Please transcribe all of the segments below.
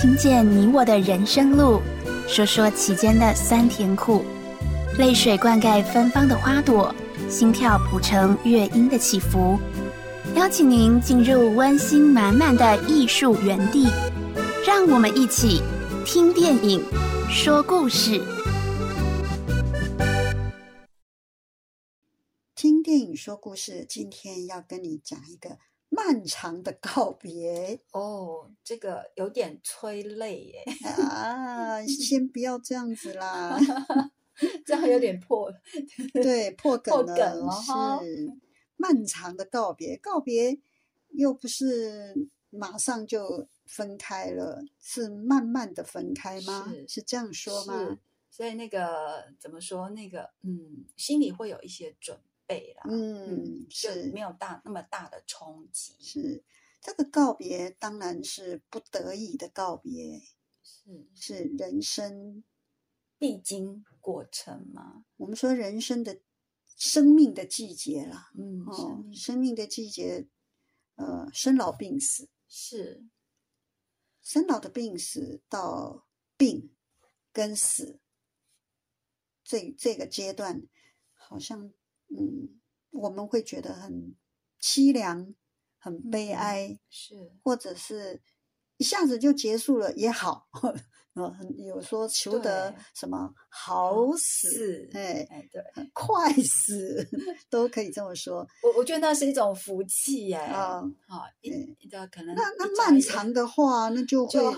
听见你我的人生路，说说其间的酸甜苦，泪水灌溉芬芳的花朵，心跳谱成乐音的起伏。邀请您进入温馨满满的艺术园地，让我们一起听电影，说故事。听电影说故事，今天要跟你讲一个漫长的告别哦，这个有点催泪耶。啊！先不要这样子啦，这样有点破。对，破梗破了，梗了哈是漫长的告别，告别又不是马上就分开了，是慢慢的分开吗？是是这样说吗？，所以那个怎么说？那个嗯，心里会有一些准嗯，是没有大那么大的冲击。是这个告别，当然是不得已的告别，是是人生必经过程嘛？我们说人生的生命的季节啦，嗯，哦生，命生命的季节，呃，生老病死，是生老的病死到病跟死，这这个阶段，好像嗯，我们会觉得很凄凉、很悲嗯哀，是或者是一下子就结束了也好。呃，很有说求得什么好死，是哎，哎，对快死，都可以这么说。我我觉得那是一种福气耶。啊好能那那漫长的话，那就就会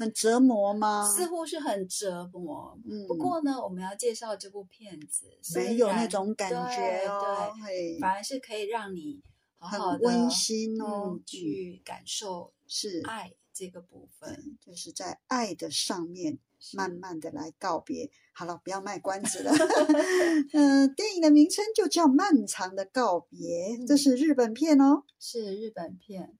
很折磨吗？似乎是很折磨。嗯不过呢，我们要介绍这部片子，没有那种感觉哦，对对，反而是可以让你好很好的温馨哦嗯，去感受是爱这个部分。嗯就是在爱的上面慢慢的来告别。好了，不要卖关子了。嗯、电影的名称就叫《漫长的告别》，这嗯是日本片哦。是日本片。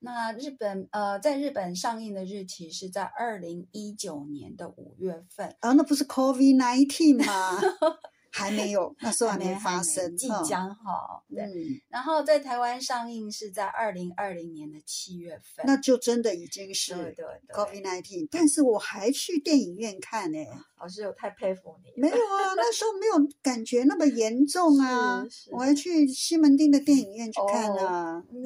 那日本呃，在日本上映的日期是在二零一九年的五月份，啊，那不是 COVID nineteen 吗？还没有，那时候还没没发生，即将哈。对，嗯，然后在台湾上映是在二零二零年的七月份。那就真的已经是，COVID nineteen，但是我还去电影院看呢、老师我太佩服你。没有啊，那时候没有感觉那么严重啊我还去西门町的电影院去看啊。嗯，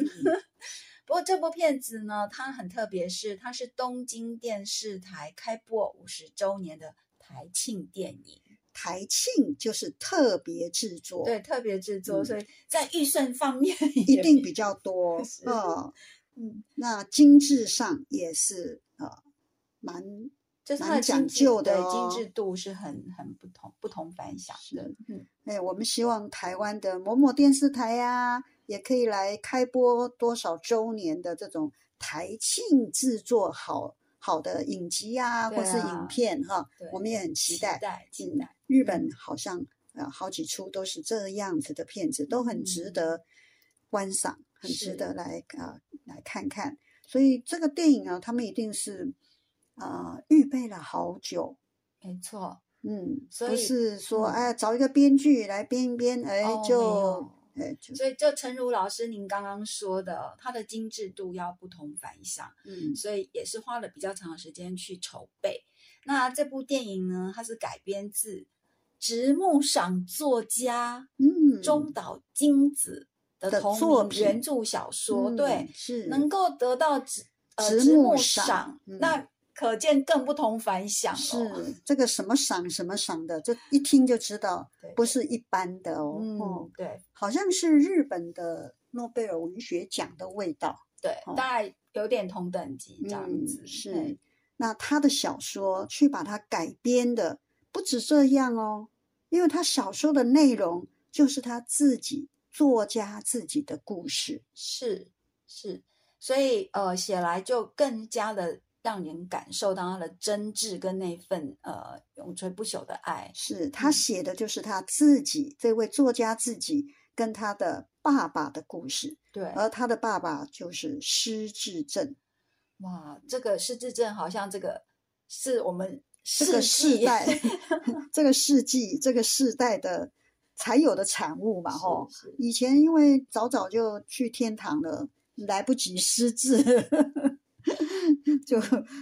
不过这部片子呢，它很特别，是它是东京电视台开播五十周年的台庆电影，台庆就是特别制作，对，，特别制作，嗯所以在预算方面一定比较 多是，嗯，嗯，那精致上也是呃蛮就是讲究的哦精致度是很很不同不同凡响的，嗯，哎，我们希望台湾的某某电视台呀、也可以来开播多少周年的这种台庆制作好好的影集啊，对或是影啊片哈，我们也很期待。待期嗯待，日本好像呃好几出都是这样子的片子，都很值嗯得观赏，很值得来啊、来看看。所以这个电影啊，他们一定是啊、预备了好久，没错，嗯，所以不是说嗯哎找一个编剧来编一编，哎、哦就有所以就诚如老师您刚刚说的，它的精致度要不同凡响。嗯所以也是花了比较长的时间去筹备。那这部电影呢，它是改编自直木赏作家嗯中岛京子的的同名作品原著小说，嗯对，是能够得到直呃直直木木赏赏，嗯那可见更不同凡响了。是这个什么赏什么赏的，这一听就知道不是一般的哦。嗯哦，对好像是日本的诺贝尔文学奖的味道。对，哦大概有点同等级这样嗯子。是，那他的小说去把它改编的，不止这样哦，因为他小说的内容就是他自己作家自己的故事。是是，所以呃，写来就更加的让人感受到他的真挚跟那份呃永垂不朽的爱。是他嗯写的就是他自己这位作家自己跟他的爸爸的故事，对，而他的爸爸就是失智症。哇，这个失智症好像这个是我们这个世代，这个世纪，这个世代的才有的产物嘛，吼。以前因为早早就去天堂了，来不及失智。就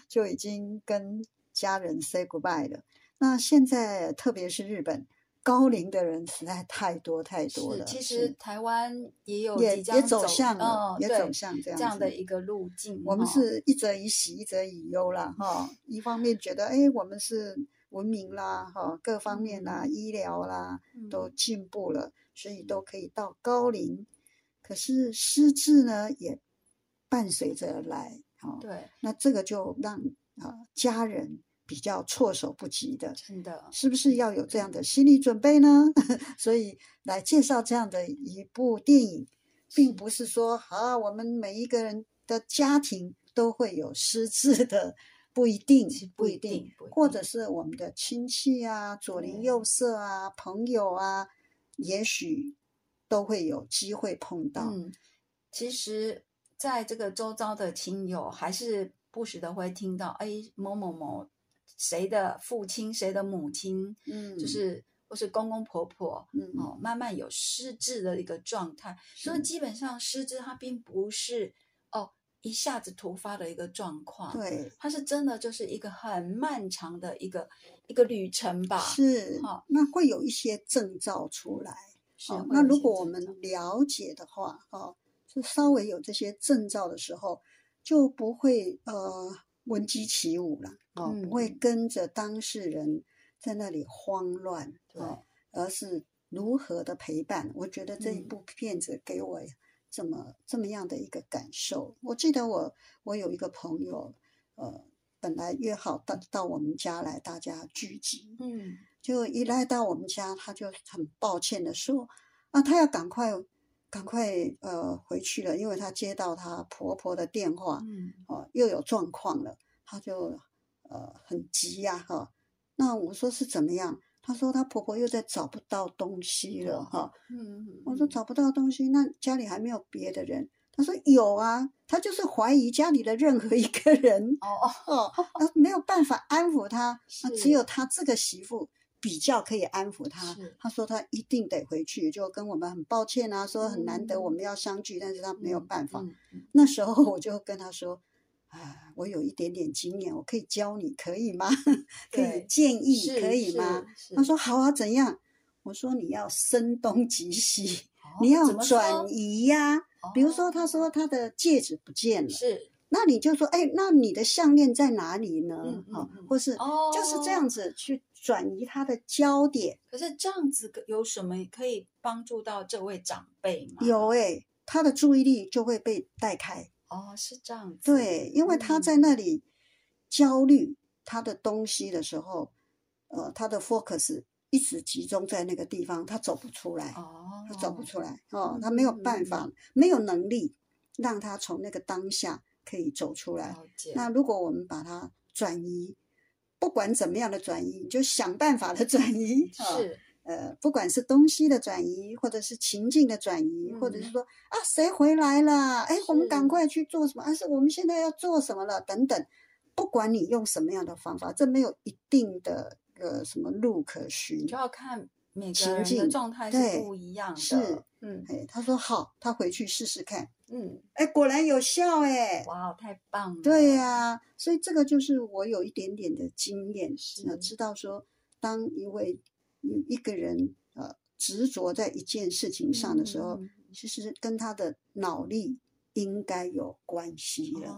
就已经跟家人 say goodbye 了。那现在特别是日本。高龄的人实在太多太多了。其实台湾也有也也走向了，也走向这样这样的一个路径。我们是一则以喜，一则以忧啦，哈。一方面觉得，哎，我们是文明啦，哈，各方面啦，医疗啦都进步了，所以都可以到高龄。可是失智呢，也伴随着来，哈。对。那这个就让啊家人。比较措手不及的，真的，是不是要有这样的心理准备呢？所以来介绍这样的一部电影，并不是说啊，我们每一个人的家庭都会有失智的，不一定，不一定，或者是我们的亲戚啊、左邻右舍啊、朋友啊，也许都会有机会碰到。嗯，其实在这个周遭的亲友，还是不时的会听到，哎，某某某。谁的父亲，谁的母亲，嗯，就是或是公公婆婆，嗯，哦，慢慢有失智的一个状态。所以基本上失智它并不是哦一下子突发的一个状况，对，它是真的就是一个很漫长的一个一个旅程吧。是，好，那会有一些征兆出来。是，那如果我们了解的话，哈，就稍微有这些征兆的时候，就不会呃。闻鸡起舞了哦，不会跟着当事人在那里慌乱哦，而是如何的陪伴。我觉得这一部片子给我这么这么样的一个感受。我记得我我有一个朋友，呃，本来约好到到我们家来，大家聚集，嗯，就一来到我们家，他就很抱歉的说啊，他要赶快赶快呃回去了，因为她接到她婆婆的电话，嗯，哦，又有状况了。她就呃很急呀哈，那我说是怎么样？她说她婆婆又在找不到东西了哈。嗯嗯。我说找不到东西，那家里还没有别的人？他说有啊，他就是怀疑家里的任何一个人。哦哦哦。没有办法安抚他，那只有他这个媳妇比较可以安抚他。他说他一定得回去，就跟我们很抱歉啊，说很难得我们要相聚，但是他没有办法。那时候我就跟他说。啊，我有一点点经验，我可以教你，可以吗？可以建议，可以吗？他说好啊，怎样？我说你要声东击西，你要转移呀。比如说，他说他的戒指不见了，是，那你就说，哎，那你的项链在哪里呢？好，或是就是这样子去转移他的焦点。可是这样子有什么可以帮助到这位长辈吗？有哎，他的注意力就会被带开。哦，是这样子。对，因为他在那里焦虑他的东西的时候，呃，他的 focus 一直集中在那个地方，他走不出来。哦，他走不出来。哦，他没有办法，没有能力让他从那个当下可以走出来。那如果我们把它转移，不管怎么样的转移，就想办法的转移。是。呃，不管是东西的转移，或者是情境的转移，或者是说啊，谁回来了？哎，我们赶快去做什么？啊是我们现在要做什么了？等等，不管你用什么样的方法，这没有一定的呃什么路可循，就要看每个人的状态是不一样的。是，嗯，哎，他说好，他回去试试看。嗯，哎，果然有效，哎，哇，太棒了。对呀，所以这个就是我有一点点的经验，是知道说，当一位。一个人呃执着在一件事情上的时候，其实跟他的脑力应该有关系了，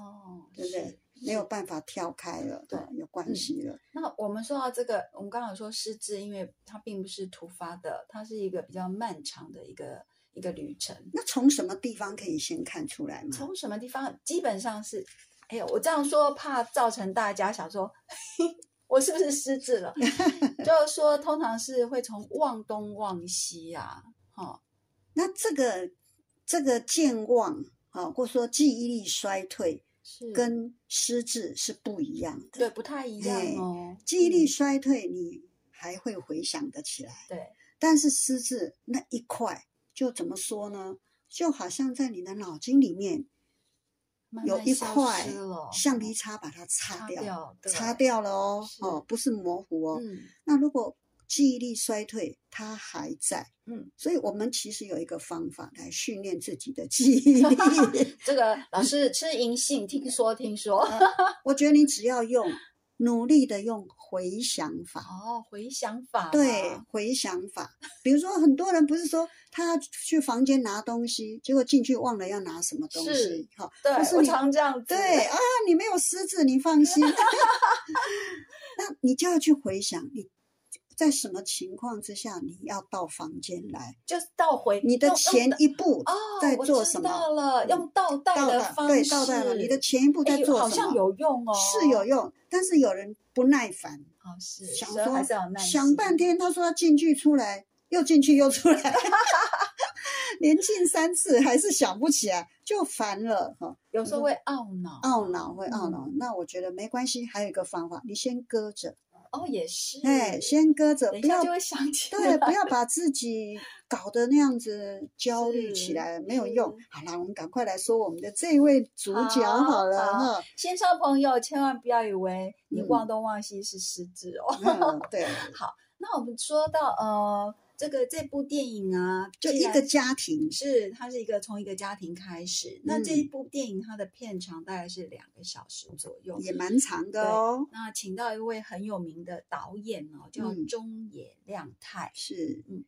对不对？没有办法跳开了，对，有关系了。那我们说到这个，我们刚刚说失智，因为它并不是突发的，它是一个比较漫长的一个一个旅程。那从什么地方可以先看出来吗？从什么地方？基本上是，哎呀，我这样说怕造成大家想说。我是不是失智了？就是说，通常是会从望东望西啊，哈。那这个这个健忘啊，或者说记忆力衰退，是跟失智是不一样的，对，不太一样哦。记忆力衰退，你还会回想得起来，对。但是失智那一块，就怎么说呢？就好像在你的脑筋里面。有一块橡皮擦把它擦掉，擦掉了哦，哦，不是模糊哦。那如果记忆力衰退，它还在。嗯，所以我们其实有一个方法来训练自己的记忆力。这个老师吃银杏，听说听说。我觉得你只要用努力的用回想法。哦，回想法。对，回想法。比如说，很多人不是说他去房间拿东西，结果进去忘了要拿什么东西。哈，对，我常这样子。对啊，你没有失智，你放心。那你就要去回想你。在什么情况之下你要到房间来？就是倒回你的前一步在做什么？了，用倒带的方式。对，倒带了。你的前一步在做什么？好像有用哦，是有用。但是有人不耐烦，哦是，想说想半天，他说要进去出来，又进去又出来，连进三次还是想不起来，就烦了哈。有时候会懊恼，懊恼会懊恼。那我觉得没关系，还有一个方法，你先搁着。哦，也是，哎，先搁着，不要就会想起对，不要把自己搞得那样子 焦虑起来，没有用。好啦，我们赶快来说我们的这位主角好了哈。线上朋友千万不要以为你忘东忘西是失智哦。对，好，那我们说到呃。这个这部电影啊，就一个家庭，是它是一个从一个家庭开始。那这一部电影它的片长大概是两个小时左右，也蛮长的哦。那请到一位很有名的导演哦，叫中野亮太，是嗯。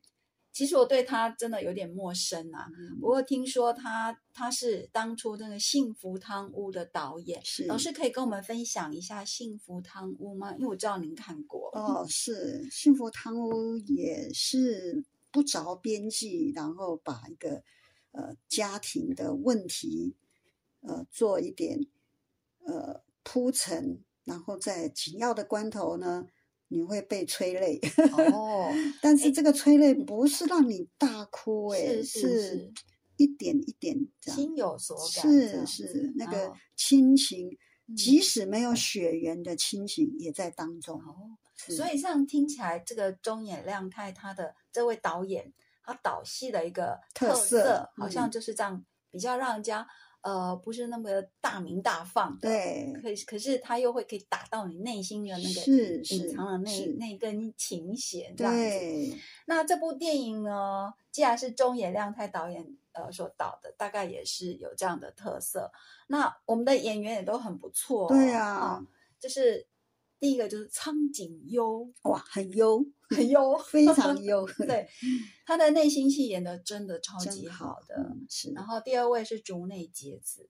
其实我对他真的有点陌生啊，不过听说他他是当初那个《幸福汤屋》的导演，是老师可以跟我们分享一下《幸福汤屋》吗？因为我知道您看过哦，是《幸福汤屋》也是不着边际，然后把一个呃家庭的问题呃做一点呃铺陈，然后在紧要的关头呢。你会被催泪哦，但是这个催泪不是让你大哭哎，是一点一点心有所感，是是那个亲情，即使没有血缘的亲情也在当中哦。所以这样听起来，这个中野亮太他的这位导演，他导戏的一个特色，好像就是这样，比较让人家。呃，不是那么大名大放，对，可可是他又会可以打到你内心的那个隐藏的那那根琴弦，这样子。那这部电影呢，既然是中野亮太导演呃所导的，大概也是有这样的特色。那我们的演员也都很不错，对啊，就是。第一个就是苍井优，哇，很优，很优，非常优。对，他的内心戏演的真的超级好的。是。然后第二位是竹内结子，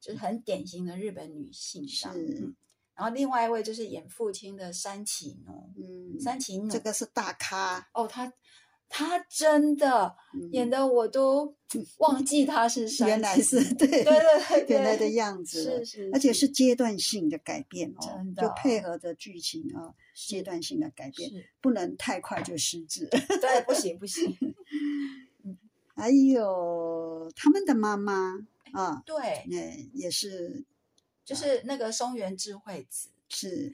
就是很典型的日本女性。是。然后另外一位就是演父亲的山崎努，嗯，山崎努这个是大咖哦，他。他真的演的我都忘记他是谁，原来是对对对原来的样子，是是，而且是阶段性的改变哦，真的就配合着剧情啊，阶段性的改变，不能太快就失智，对，不行不行。还有他们的妈妈啊，对，那，也是，就是那个松原智慧子，是，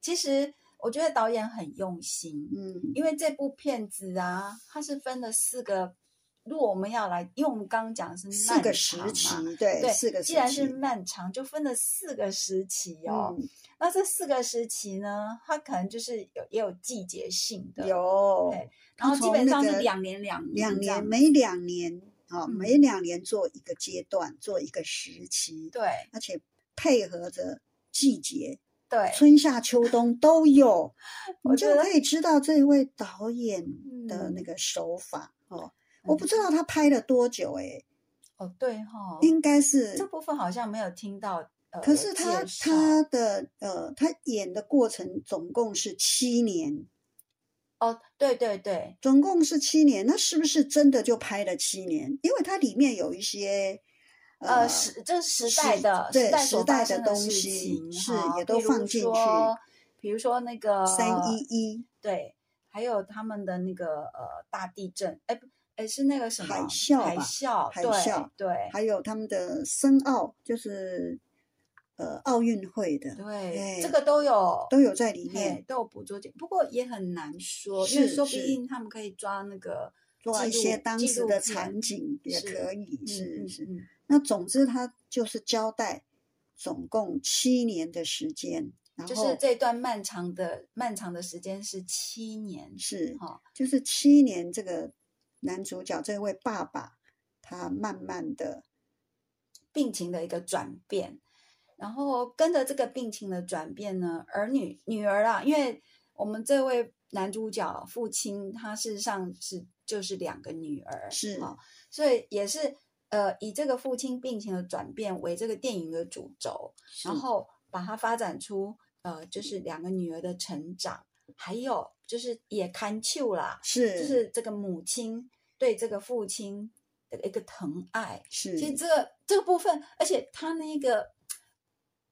其实。我觉得导演很用心，嗯，因为这部片子啊，它是分了四个。如果我们要来，因为我们刚刚讲的是四个时期，对对，四个。既然是漫长，就分了四个时期哦。那这四个时期呢，它可能就是有也有季节性的，有。然后基本上是两年两两年，每两年啊，每两年做一个阶段，做一个时期，对，而且配合着季节。对，春夏秋冬都有，你就可以知道这位导演的那个手法哦。我不知道他拍了多久哎。哦，对哈，应该是这部分好像没有听到。可是他他的呃，他演的过程总共是七年。哦，对对对，总共是七年，那是不是真的就拍了七年？因为它里面有一些。呃，时这时代的对时代的东西是也都放进去，比如说那个三一一，对，还有他们的那个呃大地震，哎不哎是那个什么海啸海啸海啸对，还有他们的申奥就是呃奥运会的，对，这个都有都有在里面都有捕捉点，不过也很难说，因为说不定他们可以抓那个抓一些当时的场景也可以，是是。那总之，他就是交代，总共七年的时间，就是这段漫长的漫长的时间是七年，是哈，就是七年。这个男主角这位爸爸，他慢慢的病情的一个转变，然后跟着这个病情的转变呢，儿女女儿啊，因为我们这位男主角父亲他事实上是就是两个女儿，是啊，所以也是呃以这个父亲病情的转变为这个电影的主轴，然后把它发展出。呃，就是两个女儿的成长，还有就是也看秋啦，是，就是这个母亲对这个父亲的一个疼爱，是。其实这个这个部分，而且他那个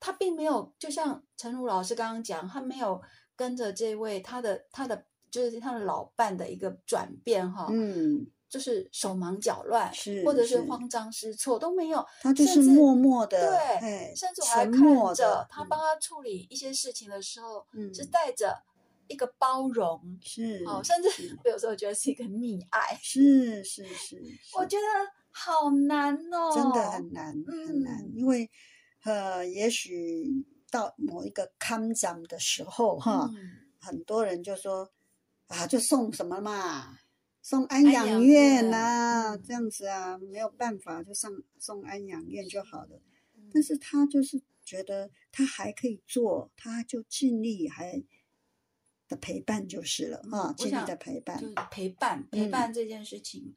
他并没有，就像陈如老师刚刚讲，他没有跟着这位他的他的就是他的老伴的一个转变哈，嗯。就是手忙脚乱，是或者是慌张失措都没有，他就是默默的，对，甚至我还看着他帮他处理一些事情的时候，嗯。是带着一个包容，是哦，甚至我 有时候觉得是一个溺爱，是是是，我觉得好难哦，真的很难很难，因为呃，也许到某一个康长的时候哈，很多人就说啊，就送什么嘛。送安养院呐，这样子啊，没有办法就上送安养院就好了。但是他就是觉得他还可以做，他就尽力还的陪伴就是了啊，尽力的陪伴，就陪伴陪伴这件事情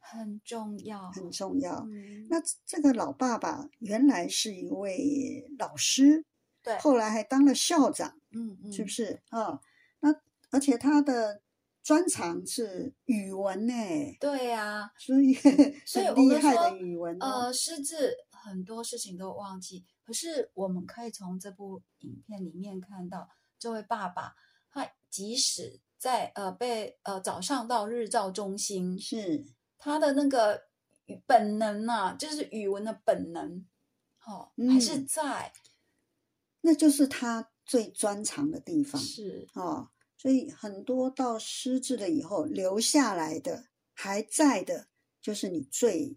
很重要，很重要。那这个老爸爸原来是一位老师，对，后来还当了校长，嗯嗯，是不是啊？那而且他的。专长是语文呢，对呀，所以所以厉害的语文。呃，失智很多事情都忘记，可是我们可以从这部影片里面看到，这位爸爸他即使在呃被呃早上到日照中心，是他的那个本能啊，就是语文的本能，哦，还是在，那就是他最专长的地方，是哦。所以很多到失智了以后留下来的还在的，就是你最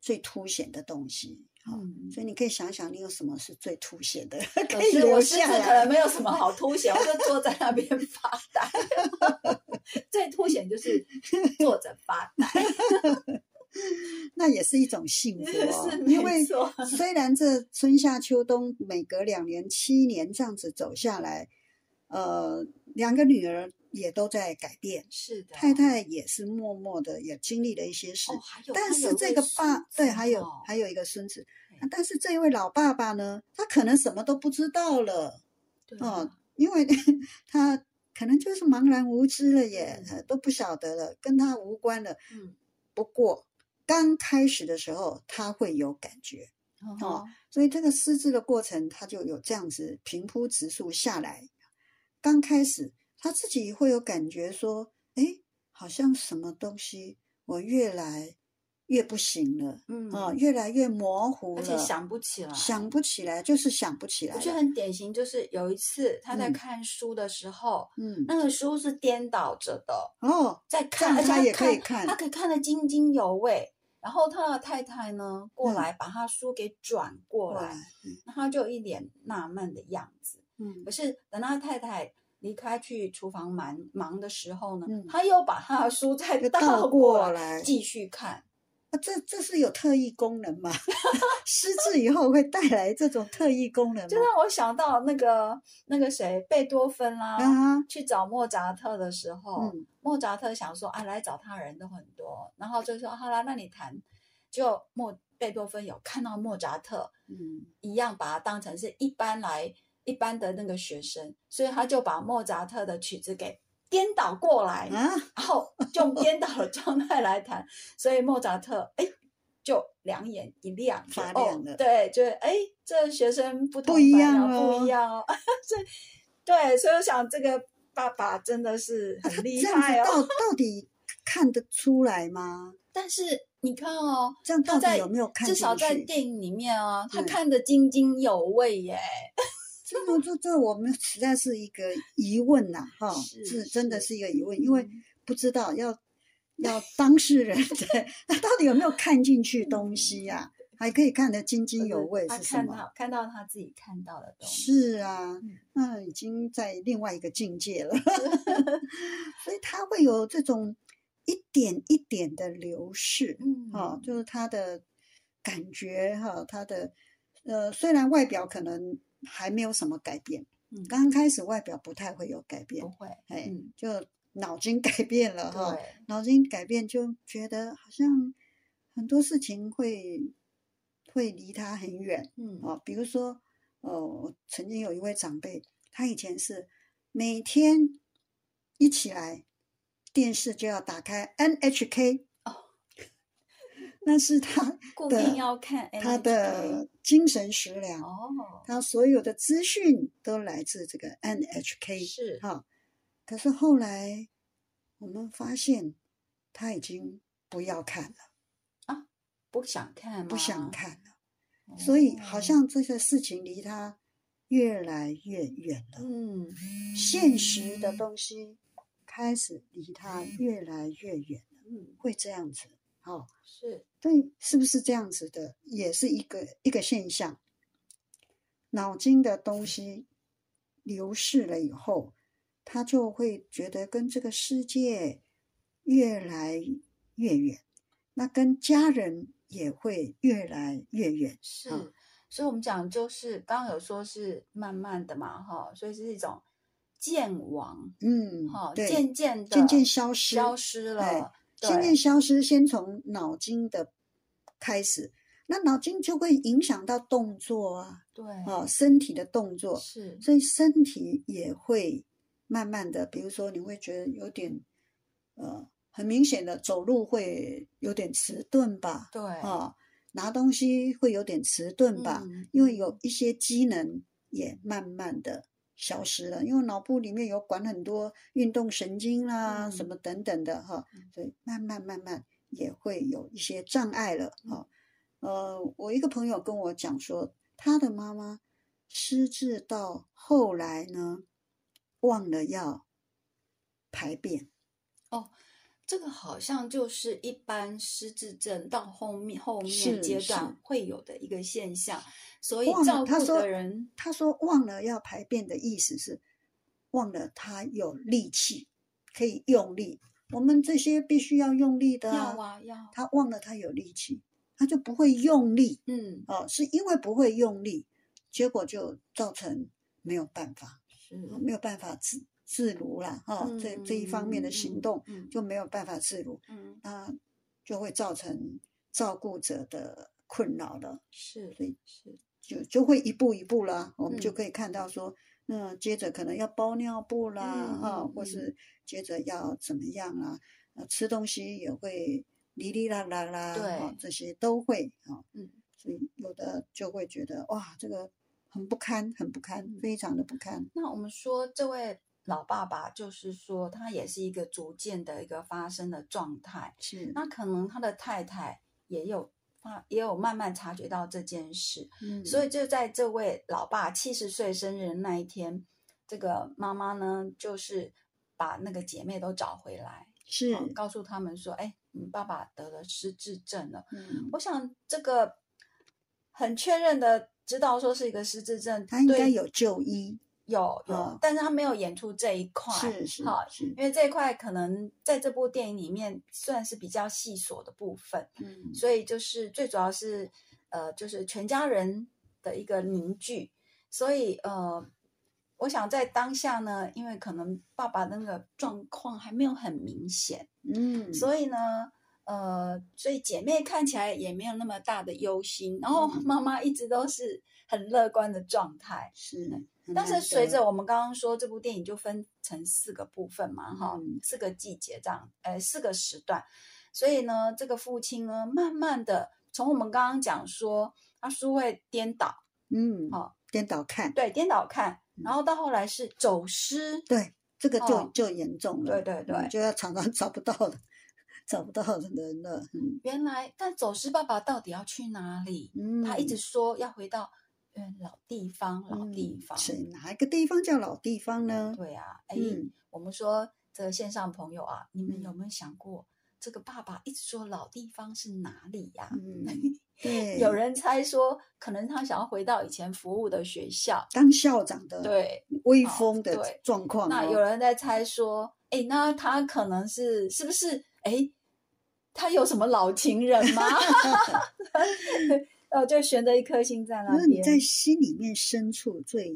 最凸显的东西。嗯，所以你可以想想，你有什么是最凸显的？可以留下来。可能没有什么好凸显，我就坐在那边 发呆。最凸显就是坐着发呆。那也是一种幸福哦，因为虽然这春夏秋冬每隔两年、七年这样子走下来。呃，两个女儿也都在改变，是的，太太也是默默的也经历了一些事，但是这个爸对还有还有一个孙子，但是这一位老爸爸呢，他可能什么都不知道了，哦，因为 他可能就是茫然无知了耶，都不晓得了，跟他无关了。嗯，不过刚开始的时候他会有感觉，哦，所以这个失智的过程他就有这样子平铺直述下来。刚开始，他自己会有感觉说：“哎，好像什么东西我越来越不行了，嗯啊，越来越模糊了，而且想不起来，想不起来，就是想不起来。”我觉得很典型，就是有一次他在看书的时候，嗯，那个书是颠倒着的哦，在看，他也可以看，他可以看得津津有味。然后他的太太呢过来把他书给转过来，他就一脸纳闷的样子。嗯，可是等他太太离开去厨房忙忙的时候呢，他又把他的书再倒过来继续看。啊，这这是有特异功能吗？失智以后会带来这种特异功能？就让我想到那个那个谁贝多芬啦，去找莫扎特的时候，莫扎特想说啊，来找他人都很多，然后就说好啦，那你弹。就莫贝多芬有看到莫扎特，嗯，一样把他当成是一般来。一般的那个学生，所以他就把莫扎特的曲子给颠倒过来，然后用颠倒的状态来弹，所以莫扎特哎就两眼一亮，发亮了。对，就哎这学生不不一样哦，不一样哦。所以对，所以我想这个爸爸真的是很厉害哦。到 到底看得出来吗？但是你看哦，这样到底有没有看？至少在电影里面哦，他看得津津有味耶。这这这，我们实在是一个疑问呐，哈，是真的是一个疑问，因为不知道要要当事人对，他到底有没有看进去东西呀？还可以看得津津有味他是什么？看到看到他自己看到的东西，是啊嗯，那已经在另外一个境界了，所以他会有这种一点一点的流逝，嗯，哈、就是他的感觉哈，他的呃，虽然外表可能还没有什么改变，嗯。刚开始外表不太会有改变不，会，哎，嗯，就脑筋改变了哈，对，脑筋改变就觉得好像很多事情会会离他很远嗯，哦，比如说，呃，曾经有一位长辈，他以前是每天一起来电视就要打开 NHK 哦，那是他 固的定要看他的精神食粮，哦，他所有的资讯都来自这个 NHK 是，哈。可是后来我们发现他已经不要看了啊，不想看，不想，看了，所以好哦像这些事情离他越来越远了。嗯，现实的东西开始离他越来越远了，嗯，会这样子。哦，是，对，是不是这样子的？也是一个一个现象。脑筋的东西流逝了以后，他就会觉得跟这个世界越来越远，那跟家人也会越来越远。是啊，所以我们讲就是刚刚有说是慢慢的嘛，哈，所以是一种渐亡，嗯，哈，对，渐渐的渐渐消失，消失哎了，渐对渐消失，先从脑筋的开始，那脑筋就会影响到动作啊，对，哦，身体的动作，是，所以身体也会慢慢的，比如说你会觉得有点，呃，很明显的走路会有点迟钝吧，对，啊，拿东西会有点迟钝吧，嗯。因为有一些机能也慢慢的消失了，因为脑部里面有管很多运动神经啦、嗯什么等等的哈嗯，所以慢慢慢慢也会有一些障碍了嗯哈。呃，我一个朋友跟我讲说，他的妈妈失智到后来呢，忘了要排便。这个好像就是一般失智症到后面后面阶段会有的一个现象，所以照顾他说的人他说忘了要排便的意思是忘了他有力气可以用力，我们这些必须要用力的要啊要，他忘了他有力气，他就不会用力。嗯，哦，是因为不会用力，结果就造成没有办法，是，没有办法自自如啦，哈、哦，这这一方面的行动嗯就没有办法自如，嗯，那就会造成照顾者的困扰了。是所以是，就就会一步一步啦，我们就嗯可以看到说，那接着可能要包尿布啦，嗯哈、或是接着要怎么样啊？呃，吃东西也会哩哩啦啦啦，这些都会啊，嗯，所以有的就会觉得哇，这个很不堪，很不堪，嗯非常的不堪。那我们说这位老爸爸，就是说他也是一个逐渐的一个发生的状态，是，那可能他的太太也有发，也有慢慢察觉到这件事，嗯，所以就在这位老爸七十岁生日的那一天，这个妈妈呢，就是把那个姐妹都找回来，是，哦告诉他们说：“哎，你爸爸得了失智症了。嗯，我想这个很确认的知道说是一个失智症，他应该有就医，有有，哦但是他没有演出这一块，是是好，因为这一块可能在这部电影里面算是比较细琐的部分。嗯，所以就是最主要是呃，就是全家人的一个凝聚。所以呃，我想在当下呢，因为可能爸爸那个状况还没有很明显，嗯，所以呢，呃，所以姐妹看起来也没有那么大的忧心，然后嗯妈妈一直都是很乐观的状态。是，很但是随着我们刚刚说这部电影就分成四个部分嘛，哈、嗯。四个季节这样，呃，四个时段，所以呢，这个父亲呢，慢慢的从我们刚刚讲说阿叔会颠倒，嗯，好颠倒看，对，颠倒看，嗯。然后到后来是走失，对，这个就、哦就严重了，对对对嗯就要常常 找不到了，找不到的人了，嗯。原来但走失爸爸到底要去哪里？嗯，他一直说要回到嗯老地方，老地方，嗯是哪一个地方叫老地方呢？对啊，哎、嗯我们说这个线上朋友啊，你们嗯有没有想过，这个爸爸一直说老地方是哪里呀？嗯，对，有人猜说，可能他想要回到以前服务的学校，当校长的对威风的状况哦。那有人在猜说，哎，那他可能是是不是？哎，他有什么老情人吗？呃，就悬着一颗心在那边。你在心里面深处最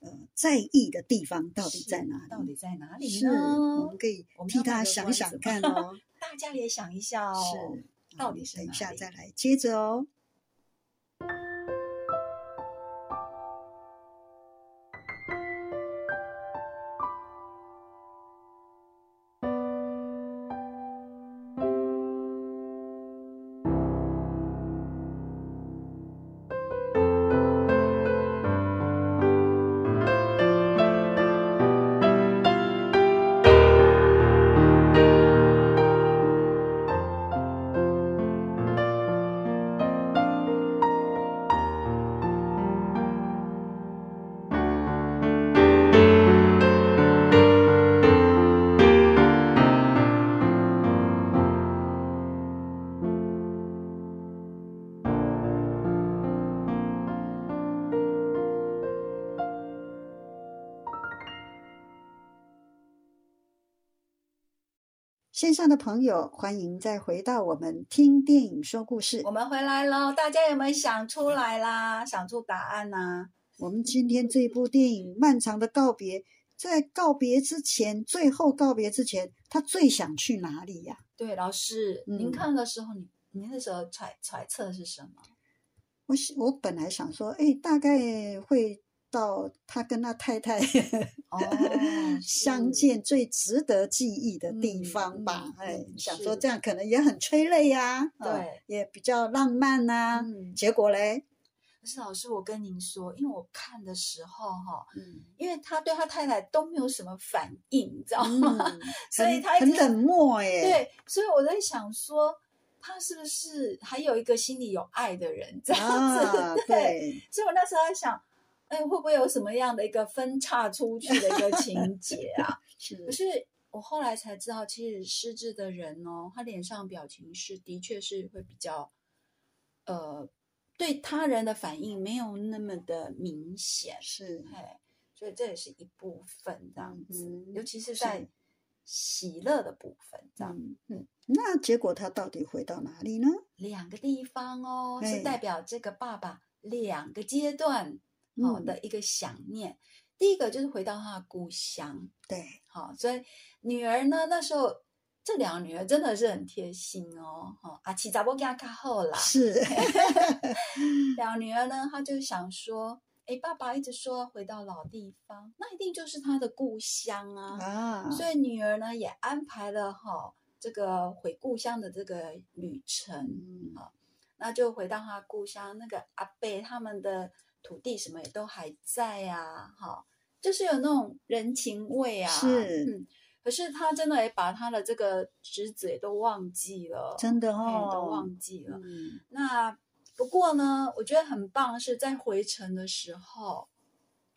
呃在意的地方到底在哪里？到底在哪里是，呢？我们可以替他想想看哦。大家也想一下哦。是，到底是等一下再来接着哦。线上的朋友，欢迎再回到我们听电影说故事。我们回来喽，大家有没有想出来啦？想出答案呢？我们今天这部电影《漫长的告别》，在告别之前，最后告别之前，他最想去哪里呀？对，老师，您看的时候，你您那时候揣揣测是什么？我我本来想说，哎，大概会。到他跟他太太 哦相见最值得记忆的地方吧，哎，想说这样可能也很催泪呀，对，也比较浪漫呐。结果嘞，可是老师，我跟您说，因为我看的时候哈，嗯，因为他对他太太都没有什么反应，你知道吗？所以他很冷漠耶。对，所以我在想说，他是不是还有一个心里有爱的人这样子？对，所以我那时候在想。哎，会不会有什么样的一个分叉出去的一个情节啊？是，可是我后来才知道，其实失智的人哦，他脸上表情是的确是会比较，呃，对他人的反应没有那么的明显，是，哎，所以这也是一部分这样子，尤其是在喜乐的部分这样。嗯，那结果他到底回到哪里呢？两个地方哦，是代表这个爸爸两个阶段。好的一个想念，第一个就是回到他的故乡，对，好，所以女儿呢，那时候这两个女儿真的是很贴心哦，哈，阿七咋不给他看好啦？是，两个女儿呢，她就想说，哎，爸爸一直说回到老地方，那一定就是他的故乡啊，啊，所以女儿呢也安排了哈这个回故乡的这个旅程，啊，那就回到他故乡，那个阿贝他们的。土地什么也都还在啊，哈，就是有那种人情味啊。是，嗯，可是他真的也把他的这个侄子也都忘记了，真的哦，都忘记了。嗯，那不过呢，我觉得很棒，是在回程的时候，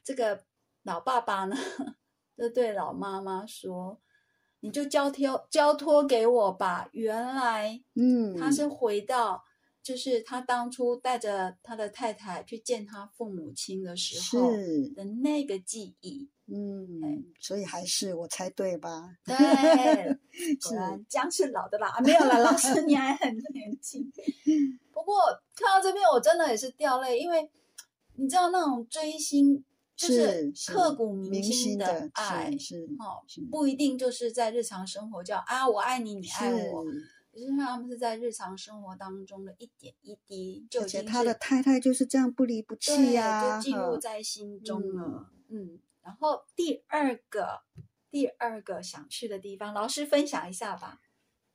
这个老爸爸呢就对老妈妈说：“你就交托交托给我吧。”原来，嗯，他是回到。就是他当初带着他的太太去见他父母亲的时候的那个记忆，嗯，所以还是我猜对吧？对，果然姜是老的啦，没有了，老师你还很年轻。不过看到这边我真的也是掉泪，因为你知道那种追星就是刻骨铭心的爱，是哦，不一定就是在日常生活叫啊我爱你，你爱我。可是他们是在日常生活当中的一点一滴，就且他的太太就是这样不离不弃呀，就记录在心中了。嗯，然后第二个，第二个想去的地方，老师分享一下吧。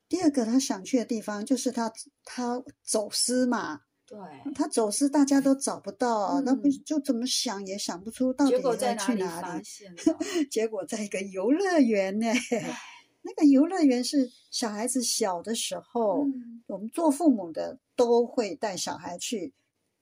第二个他想去的地方就是他他走私嘛，对，他走私大家都找不到，那不就怎么想也想不出到底在去哪里。结果在一个游乐园呢。那个游乐园是小孩子小的时候，我们做父母的都会带小孩去，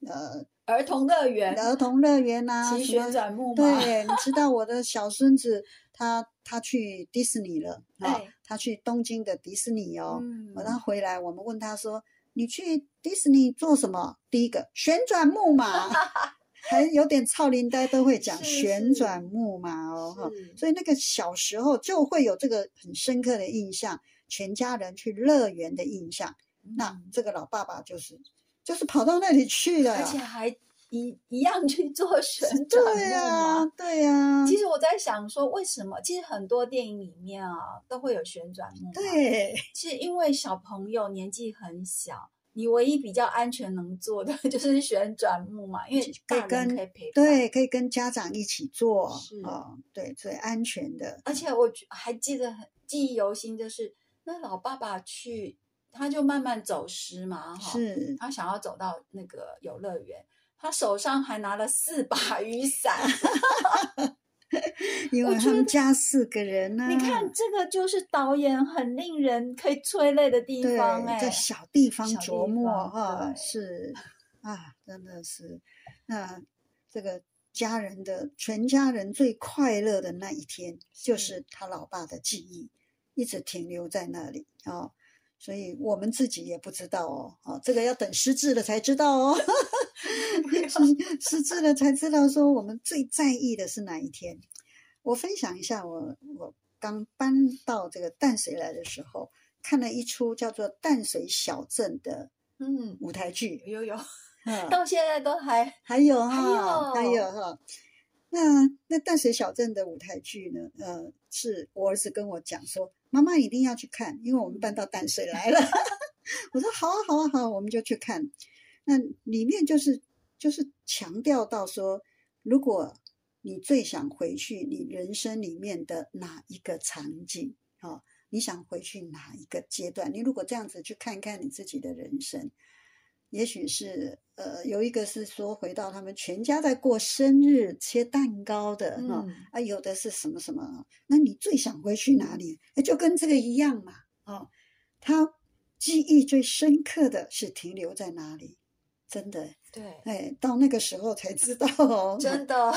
呃，儿童乐园、儿童乐园呐，骑旋转木马。对，你知道我的小孙子他他去迪士尼了啊，他去东京的迪士尼哦。嗯。他回来，我们问他说：“你去迪士尼做什么？”第一个旋转木马，还有点超龄呆都会讲旋转木马哦哈。所以那个小时候就会有这个很深刻的印象，全家人去乐园的印象。那这个老爸爸就是。就是跑到那里去了，而且还一一样去做旋转。对呀，对呀。其实我在想说，为什么？其实很多电影里面啊，都会有旋转木马。对。是因为小朋友年纪很小，你唯一比较安全能做的 就是旋转木马，因为可以跟对，可以跟家长一起做，是啊，对，最安全的。而且我还记得很记忆犹新，就是那老爸爸去。他就慢慢走失嘛，哈，是他想要走到那个游乐园，他手上还拿了四把雨伞，因为他们家四个人呢。你看这个就是导演很令人可以催泪的地方，哎，在小地方琢磨哈，是啊，真的是，那这个家人的全家人最快乐的那一天，就是他老爸的记忆一直停留在那里啊。所以我们自己也不知道哦，啊，这个要等失智了才知道哦，失失智了才知道说我们最在意的是哪一天。我分享一下，我我刚搬到这个淡水来的时候，看了一出叫做《淡水小镇》的嗯舞台剧，有有，到现在都还还有哈，还有哈。那那淡水小镇的舞台剧呢？呃，是我儿子跟我讲说。妈妈一定要去看，因为我们搬到淡水来了。我说好啊，好啊，好，我们就去看。那里面就是就是强调到说，如果你最想回去你人生里面的哪一个场景啊？你想回去哪一个阶段？你如果这样子去看一看你自己的人生。也许是呃，有一个是说回到他们全家在过生日切蛋糕的哈啊，有的是什么什么？那你最想回去哪里？哎，就跟这个一样嘛哦，他记忆最深刻的是停留在哪里？真的对，哎，到那个时候才知道哦，真的。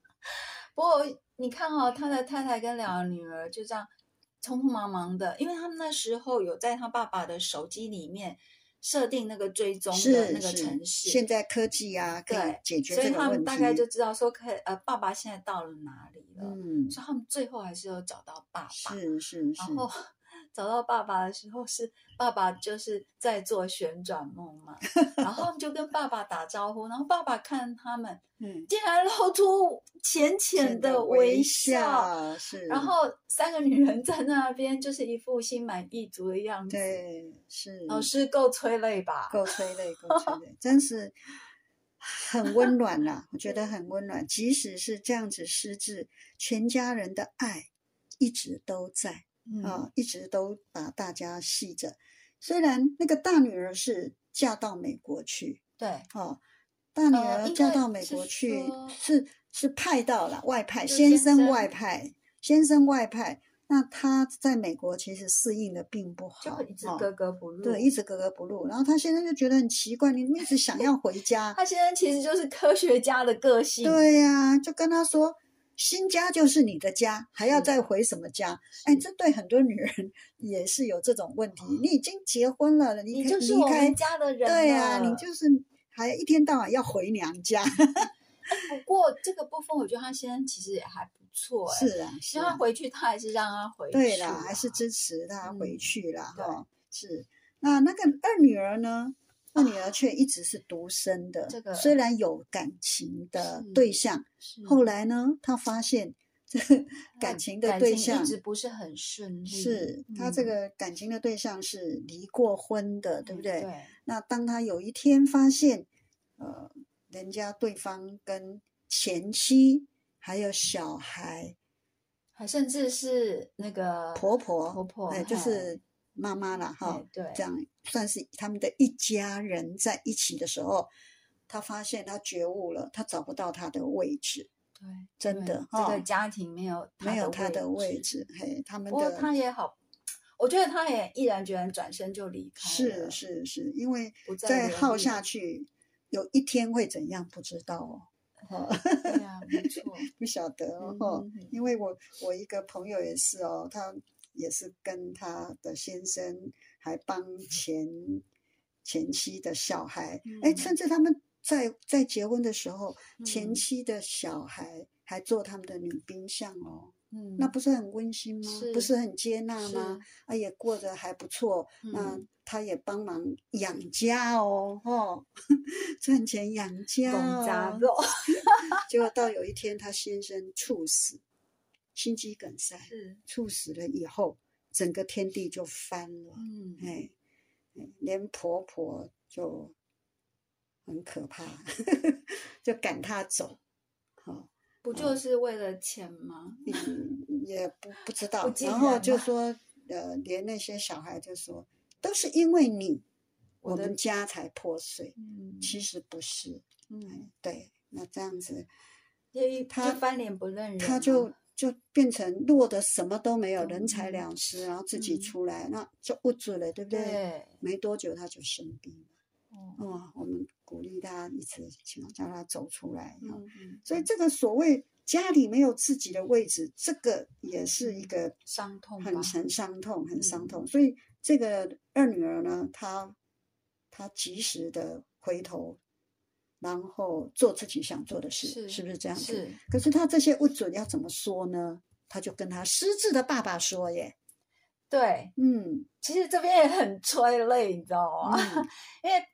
不过你看哦，他的太太跟两个女儿就这样匆匆忙忙的，因为他们那时候有在他爸爸的手机里面。设定那个追踪的那个城市，现在科技啊可以解决所以他们大概就知道说，可以呃，爸爸现在到了哪里了。嗯，所以他们最后还是有找到爸爸。是是是。然后找到爸爸的时候，是爸爸就是在做旋转梦嘛，然后就跟爸爸打招呼，然后爸爸看他们，嗯，竟然露出。浅浅的微笑，是，然后三个女人在那边，就是一副心满意足的样子。对，是。老师够催泪吧？够催泪，够催泪，真是很温暖啦。我觉得很温暖，即使是这样子失智，全家人的爱一直都在啊，一直都把大家系着。虽然那个大女儿是嫁到美国去，对，哦，大女儿嫁到美国去是。是派到了外派，先生外派，先生外派。那他在美国其实适应的并不好，就一直格格不入。对，一直格格不入。然后他先生就觉得很奇怪，你一直想要回家。他先生其实就是科学家的个性。对呀，就跟他说，新家就是你的家，还要再回什么家？哎，这对很多女人 也是有这种问题。你已经结婚了，你就是我们家的人。对呀，你就是还一天到晚要回娘家。不过这个部分，我觉得他先生其实也还不错。是啊，让他回去，他还是让他回去。对啦，还是支持他回去啦哈。是，那那个二女儿呢？二女儿却一直是独生的。这个虽然有感情的对象，后来呢，她发现 这个感情的对象一直不是很顺利。是她这个感情的对象是离过婚的，对不对？对。那当她有一天发现，呃。人家对方跟前妻还有小孩，还甚至是那个婆婆婆婆，哎，就是妈妈了哈。对，这样算是他们的一家人在一起的时候，他发现他觉悟了，他找不到他的位置。对，真的，这个家庭没有没有他的位置。嘿，他们的他也好，我觉得他也毅然决然转身就离开是是是，因为再耗下去。有一天会怎样不知道哦。哦，对呀，没 错，不晓得哦，因为我我一个朋友也是哦，他也是跟他的先生还帮前前妻的小孩，哎，甚至他们在在结婚的时候，前妻的小孩还做他们的女宾相哦。嗯，那不是很温馨吗？不是很接纳吗？啊，也过得还不错。那他也帮忙养家哦，哦，赚钱养家哦。结果到有一天，他先生猝死，心肌梗塞是，猝死了以后，整个天地就翻了。嗯，哎，连婆婆就很可怕，就赶他走。好。不就是为了钱吗？嗯，也不不知道。然后就说，呃，连那些小孩就说，都是因为你，我们家才破碎。嗯，其实不是。嗯，对，那这样子，他翻脸不认人，他就就变成落得什么都没有，人财两失，然后自己出来，那就不准了，对不对？对。没多久他就生病了。哦，我们鼓励他一次，希望叫他走出来。嗯嗯，所以这个所谓家里没有自己的位置，这个也是一个伤痛，很很伤痛，很伤痛。所以这个二女儿呢，她她及时的回头，然后做自己想做的事，是不是这样子？是。可是他这些不准要怎么说呢？他就跟他失智的爸爸说耶。对，嗯，其实这边也很催泪，你知道吗？因为。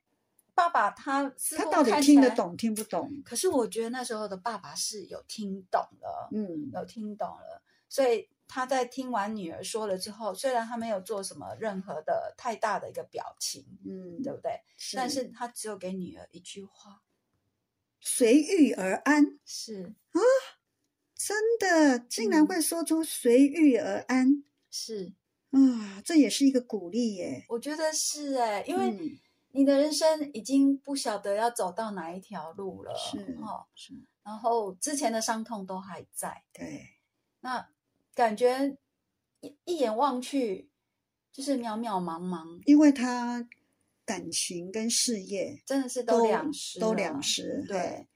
爸爸他他到底听得懂听不懂？可是我觉得那时候的爸爸是有听懂了，嗯，有听懂了。所以他在听完女儿说了之后，虽然他没有做什么任何的太大的一个表情，嗯，对不对？但是他只有给女儿一句话：“随遇而安。”是啊，真的竟然会说出“随遇而安”，是啊，这也是一个鼓励耶。我觉得是哎，因为。你的人生已经不晓得要走到哪一条路了，是哦，是。然后之前的伤痛都还在，对。那感觉一一眼望去就是渺渺茫茫，因为他感情跟事业真的是都两失，都两失，对。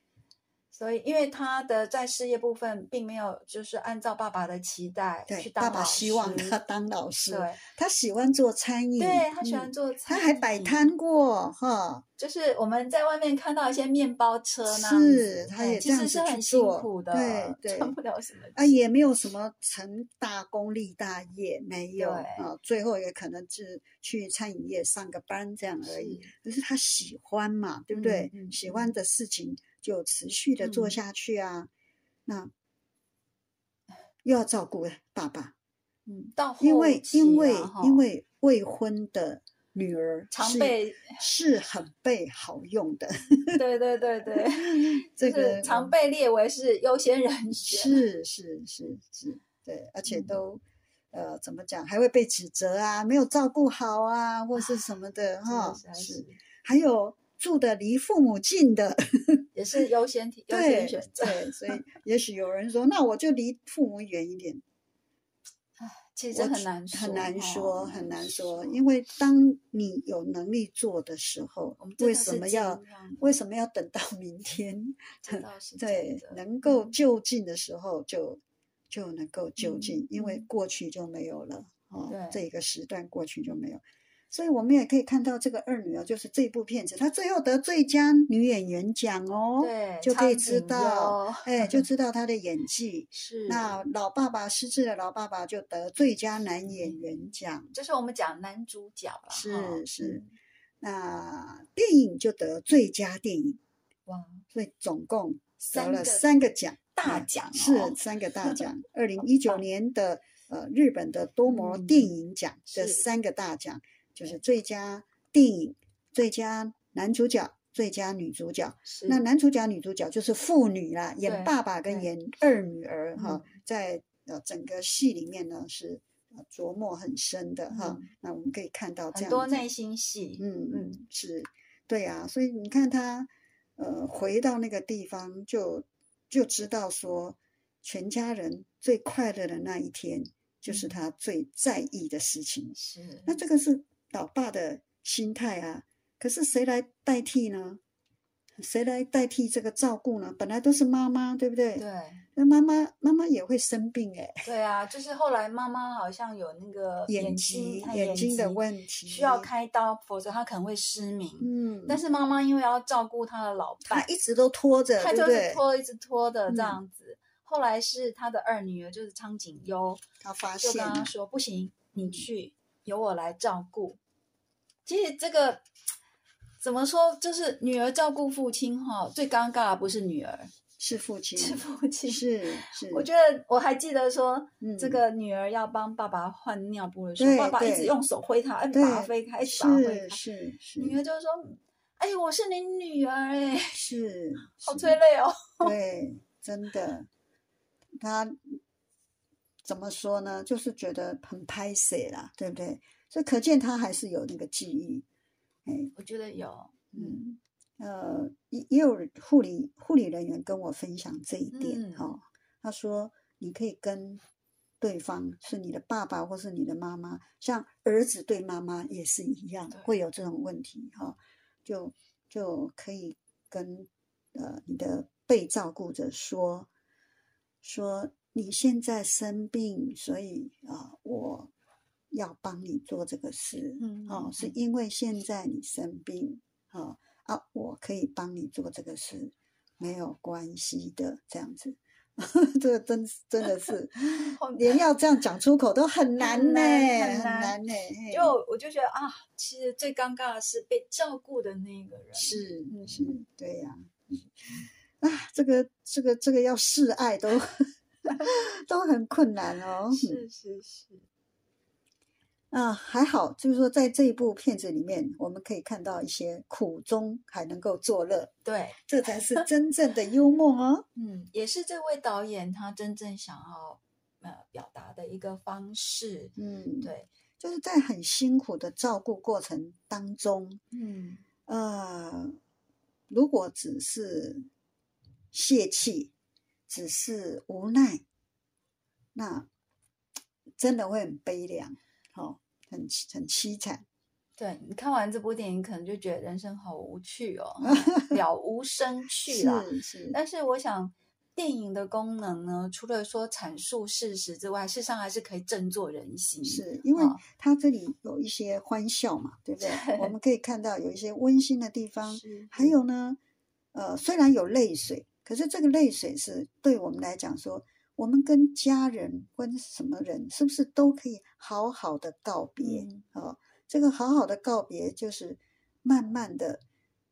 所以，因为他的在事业部分并没有就是按照爸爸的期待去当爸爸希望他当老师，对，他喜欢做餐饮，对他喜欢做，他还摆摊过哈。就是我们在外面看到一些面包车，是，他也其实是很辛苦的，对对，赚不了什么啊，也没有什么成大功立大业，没有啊，最后也可能是去餐饮业上个班这样而已。可是他喜欢嘛，对不对？喜欢的事情。就持续的做下去啊，那又要照顾爸爸，嗯，到因为因为因为未婚的女儿常被是很被好用的，对对对对，这个常被列为是优先人选，是是是是，对，而且都呃怎么讲，还会被指责啊，没有照顾好啊，或是什么的哈，是还有。住的离父母近的也是优先优先选择，对，所以 也许有人说，那我就离父母远一点。其实很难很难说，很难说，因为当你有能力做的时候，为什么要为什么要等到 明天？对，能够就近的时候就就能够就近，因为过去就没有了哦，这个时段过去就没有。所以我们也可以看到这个二女儿，就是这部片子，她最后得最佳女演员奖哦，对，就可以知道，哎，就知道她的演技。是，那老爸爸失智的老爸爸就得最佳男演员奖，就是我们讲男主角了。是是，那电影就得最佳电影，哇，所以总共得了三个奖，大奖是三个大奖。二零一九年的呃日本的多摩电影奖的三个大奖。就是最佳电影、最佳男主角、最佳女主角。那男主角、女主角就是父女啦，演爸爸跟演二女儿哈，在呃整个戏里面呢是琢磨很深的哈。那我们可以看到这样很多内心戏，嗯嗯，是对啊。所以你看他呃回到那个地方，就就知道说全家人最快乐的那一天，就是他最在意的事情。是，那这个是。老爸的心态啊，可是谁来代替呢？谁来代替这个照顾呢？本来都是妈妈，对不对？对，那妈妈妈妈也会生病哎，对啊，就是后来妈妈好像有那个 眼睛睛眼睛的问题，需要开刀，否则她可能会失明。嗯，但是妈妈因为要照顾她的老伴，她一直都拖着，她就是对？拖一直拖的嗯这样子。后来是她的二女儿，就是苍井优，她发现就，跟她说：“不行，你嗯去，由我来照顾。”其实这个怎么说，就是女儿照顾父亲哈，最尴尬的不是女儿，是父亲，是父亲。是是，我觉得我还记得说，嗯这个女儿要帮爸爸换尿布的时候，爸爸一直用手挥她，哎，对把她飞开，一直把她挥是开。是是女儿就说：“哎，我是你女儿，哎，是，好是催泪哦。对，真的，他怎么说呢？就是觉得很拍谁啦，对不对？所以可见他还是有那个记忆。哎，”我觉得有，嗯嗯，呃，也也有护理护理人员跟我分享这一点嗯哈、哦。他说，你可以跟对方是你的爸爸或是你的妈妈，像儿子对妈妈也是一样对，会有这种问题哈、就就可以跟呃你的被照顾者说说你现在生病，所以啊、我要帮你做这个事，嗯哦，是嗯因为现在你生病，哦啊，我可以帮你做这个事，没有关系的，这样子。这个真真的是 好，连要这样讲出口都很难很呢，难很很难难呢。嘿就我就觉得啊，其实最尴尬的是被照顾的那个人。是嗯是，对呀、嗯啊，这个这个这个要示爱都 都很困难哦。是是是，啊，还好，就是说在这一部片子里面，我们可以看到一些苦中还能够作乐，对，这才是 真正的幽默哦。嗯，也是这位导演他真正想要呃表达的一个方式。嗯，，对，就是在很辛苦的照顾过程当中，嗯，呃，如果只是泄气，只是无奈，那真的会很悲凉，哦，很很凄惨。对你看完这部电影，可能就觉得人生好无趣哦，了无生趣啦。是是，但是我想，电影的功能呢，除了说阐述事实之外，事实上还是可以振作人心。是因为哦它这里有一些欢笑嘛，对不对？对我们可以看到有一些温馨的地方，还有呢，呃，虽然有泪水，可是这个泪水是对我们来讲说，我们跟家人、跟什么人，是不是都可以好好的告别？嗯哦，这个好好的告别，就是慢慢的，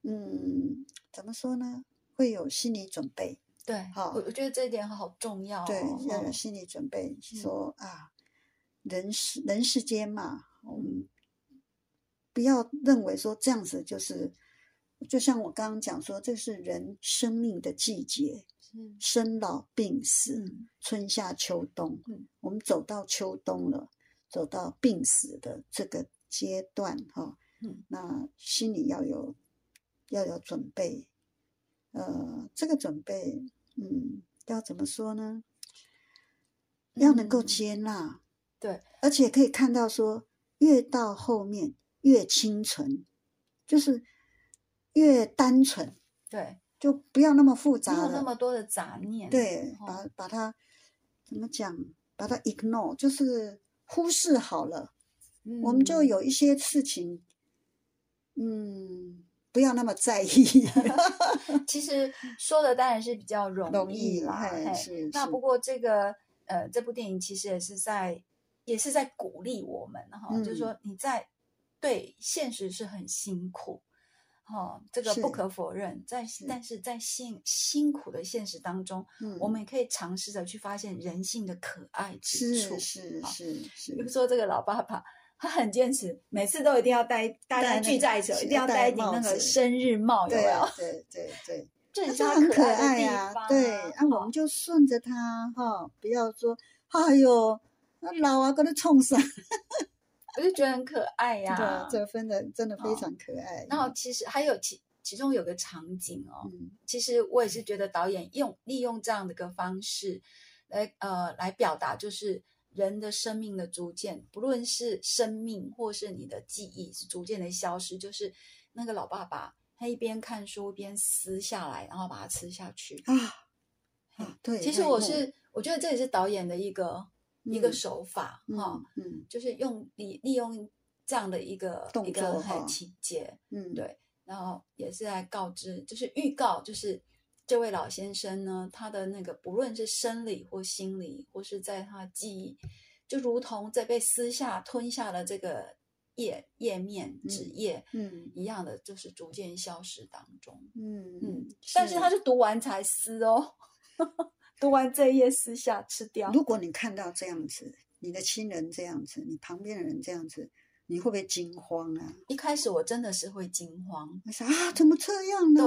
嗯，怎么说呢？会有心理准备，对，好我我觉得这一点好重要、哦。对，要有哦心理准备，说啊，人世人世间嘛，我们不要认为说这样子就是，就像我刚刚讲说，这是人生命的季节，生老病死，嗯春夏秋冬，嗯。我们走到秋冬了，走到病死的这个阶段哈、嗯。那心里要有要有准备，呃，这个准备，嗯，要怎么说呢？要能够嗯接纳，对，而且可以看到说，越到后面越清纯，就是越单纯，对，就不要那么复杂了。有那么多的杂念。对，哦把把它怎么讲？把它 ignore，就是忽视好了。我们就嗯有一些事情，嗯，不要那么在意。其实说的当然是比较容容易易啦，是是那不过这个呃，这部电影其实也是在也是在鼓励我们哈，就是嗯说你在对现实是很辛苦。哦，这个不可否认，在但是在辛辛苦的现实当中，嗯，我们也可以尝试着去发现人性的可爱之处是。是好是比如，说这个老爸爸，他很坚持，每次都一定要戴，大家聚在一起，一定要戴顶那个生日帽，有没对有？对对对，这也是这很可爱啊方。对，那，我们就顺着他哈，不要说，哎呦，那老啊，跟他冲上，我就觉得很可爱呀、对啊，这分的真的非哦常可爱。然后其实还有其其中有个场景哦，嗯其实我也是觉得导演用利用这样的一个方式来呃来表达，就是人的生命的逐渐，不论是生命或是你的记忆是逐渐的消失，就是那个老爸爸他一边看书一边撕下来，然后把它吃下去啊啊！对，其实我是我觉得这也是导演的一个一个手法哈，嗯，就是用利利用这样的一个一个情节，嗯，对，然后也是在告知，就是预告，就是这位老先生呢，他的那个不论是生理或心理，或是在他记忆，就如同在被撕下吞下了这个。页页面纸页，嗯，一样的，就是逐渐消失当中，嗯。嗯，但是他是读完才撕哦，读完这一页撕下吃掉。如果你看到这样子，你的亲人这样子，你旁边的人这样子。你会不会惊慌啊？一开始我真的是会惊慌，我想啊，怎么这样呢？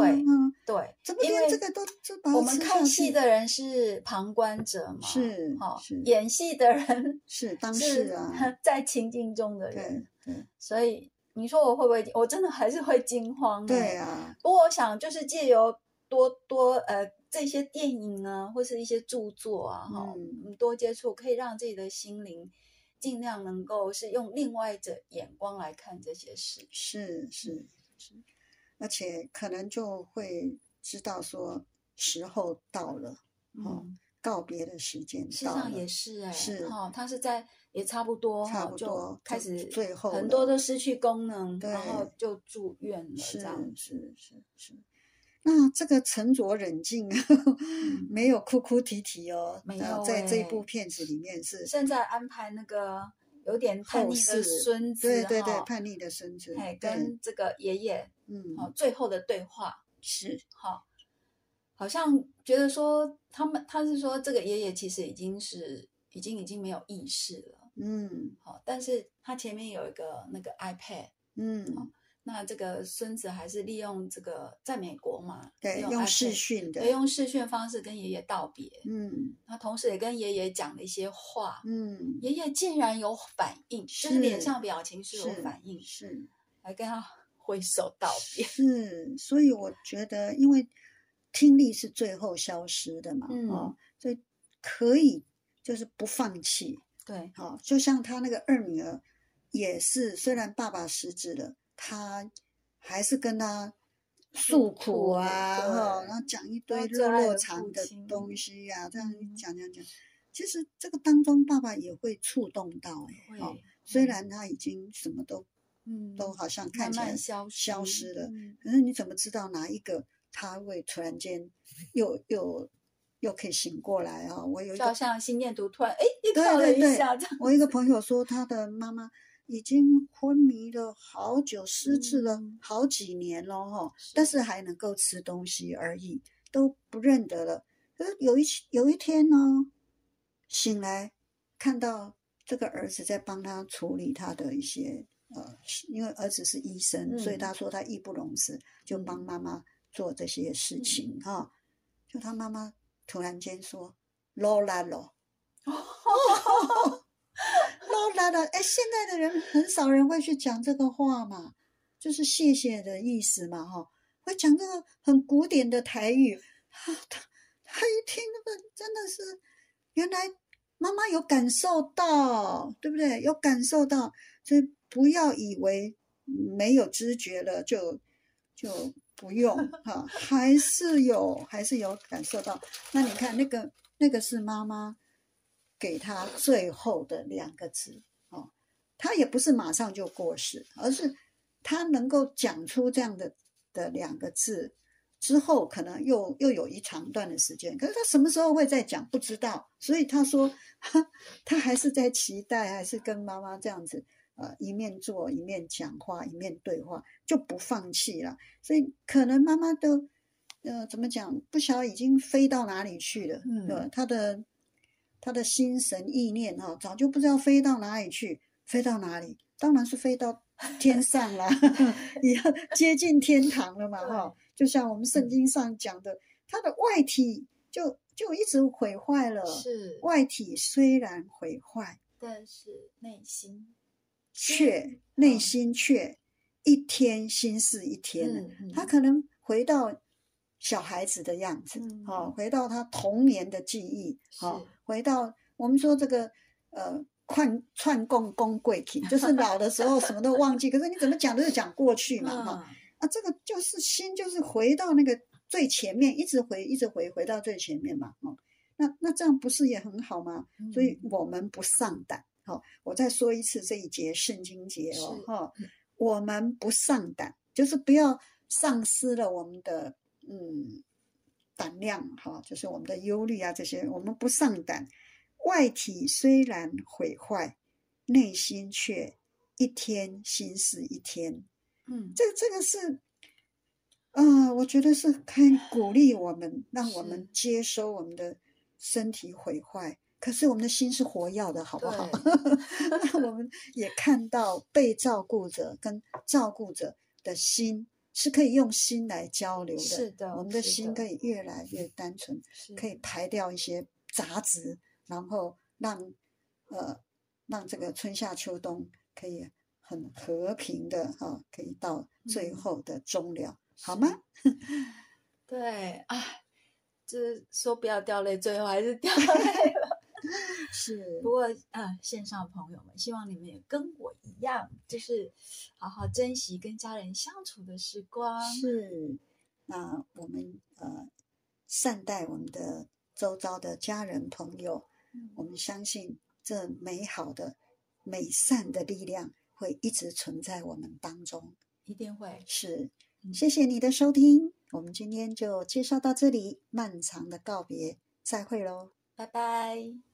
对，对，怎么连这个都把我们看戏的人是旁观者嘛？是，哈，是演戏的人 是当事啊，在情境中的人，对，所以你说我会不会？我真的还是会惊慌。对啊，不过我想就是借由多多呃这些电影啊，或是一些著作啊，哈，多接触，可以让自己的心灵。尽量能够是用另外的眼光来看这些事，是是是，而且可能就会知道说时候到了，哦，告别的时间到了。实际上也是哎，是哈，他是在也差不多，差不多开始最后很多都失去功能，然后就住院了，这样是是是。那这个沉着冷静，没有哭哭啼啼哦。没有，在这部片子里面是现在安排那个有点叛逆的孙子，对对对，叛逆的孙子，跟这个爷爷，嗯，好，最后的对话是好，好像觉得说他们他是说这个爷爷其实已经是已经已经没有意识了，嗯，好，但是他前面有一个那个 iPad，嗯。那这个孙子还是利用这个在美国嘛，对，用视讯的，用视讯方式跟爷爷道别。嗯，他同时也跟爷爷讲了一些话。嗯，爷爷竟然有反应，就是脸上表情是有反应，是来跟他挥手道别。是，所以我觉得，因为听力是最后消失的嘛，嗯，所以可以就是不放弃。对，好，就像他那个二女儿也是，虽然爸爸失职了。他还是跟他诉苦啊，哈，然后讲一堆热热肠的东西呀，这样讲讲讲，其实这个当中爸爸也会触动到，哎，哦，虽然他已经什么都，嗯，都好像看起来消消失了，可是你怎么知道哪一个他会突然间又又又可以醒过来啊？我有一个像心电图突然哎一跳了一下，我一个朋友说他的妈妈。已经昏迷了好久，失智了好几年了哈，但是。还能够吃东西而已，都不认得了。可是有一有一天呢，醒来看到这个儿子在帮他处理他的一些呃，因为儿子是医生，所以他说他义不容辞，就帮妈妈做这些事情哈。就他妈妈突然间说：“Lo la lo。”老来了，哎，现在的人很少人会去讲这个话嘛，就是谢谢的意思嘛，哈，会讲这个很古典的台语，他他一听那个真的是，原来妈妈有感受到，对不对？有感受到，所以不要以为没有知觉了就就不用哈，还是有，还是有感受到。那你看那个那个是妈妈。给他最后的两个字哦，他也不是马上就过世，而是他能够讲出这样的的两个字之后，可能又又有一长段的时间。可是他什么时候会再讲，不知道。所以他说，他还是在期待，还是跟妈妈这样子，呃，一面做一面讲话，一面对话，就不放弃了。所以可能妈妈都，呃，怎么讲，不晓得已经飞到哪里去了，嗯，他的。他的心神意念哈，早就不知道飞到哪里去，飞到哪里？当然是飞到天上了，也要接近天堂了嘛哈。就像我们圣经上讲的，他的外体就就一直毁坏了。是外体虽然毁坏，但是内心却内心却一天心似一天。他可能回到。小孩子的样子，好，回到他童年的记忆，好，回到我们说这个呃串串供供贵体，就是老的时候什么都忘记，可是你怎么讲都是讲过去嘛，哈，啊，这个就是心，就是回到那个最前面，一直回，一直回，回到最前面嘛，哦，那那这样不是也很好吗？所以我们不上胆，好，我再说一次这一节圣经节哦，哈，我们不上胆，就是不要丧失了我们的嗯胆量，哈，就是我们的忧虑啊这些，我们不上胆，外体虽然毁坏，内心却。一天心事一天，嗯，这这个是，啊，我觉得是可以鼓励我们，让我们接收我们的身体毁坏，可是我们的心是活要的，好不好？那 我们也看到被照顾者跟照顾者的心是可以用心来交流的，是的，我们的心可以越来越单纯，可以排掉一些杂质，然后让呃让这个春夏秋冬。可以很和平的哈，可以到最后的终了，好吗？对啊，就是说不要掉泪，最后还是掉泪了。是，不过啊，线上朋友们，希望你们也跟我一样，就是好好珍惜跟家人相处的时光。是，那我们呃善待我们的周遭的家人朋友，我们相信这美好的。美善的力量会一直存在我们当中，一定会是。谢谢你的收听，我们今天就介绍到这里，漫长的告别，再会喽，拜拜。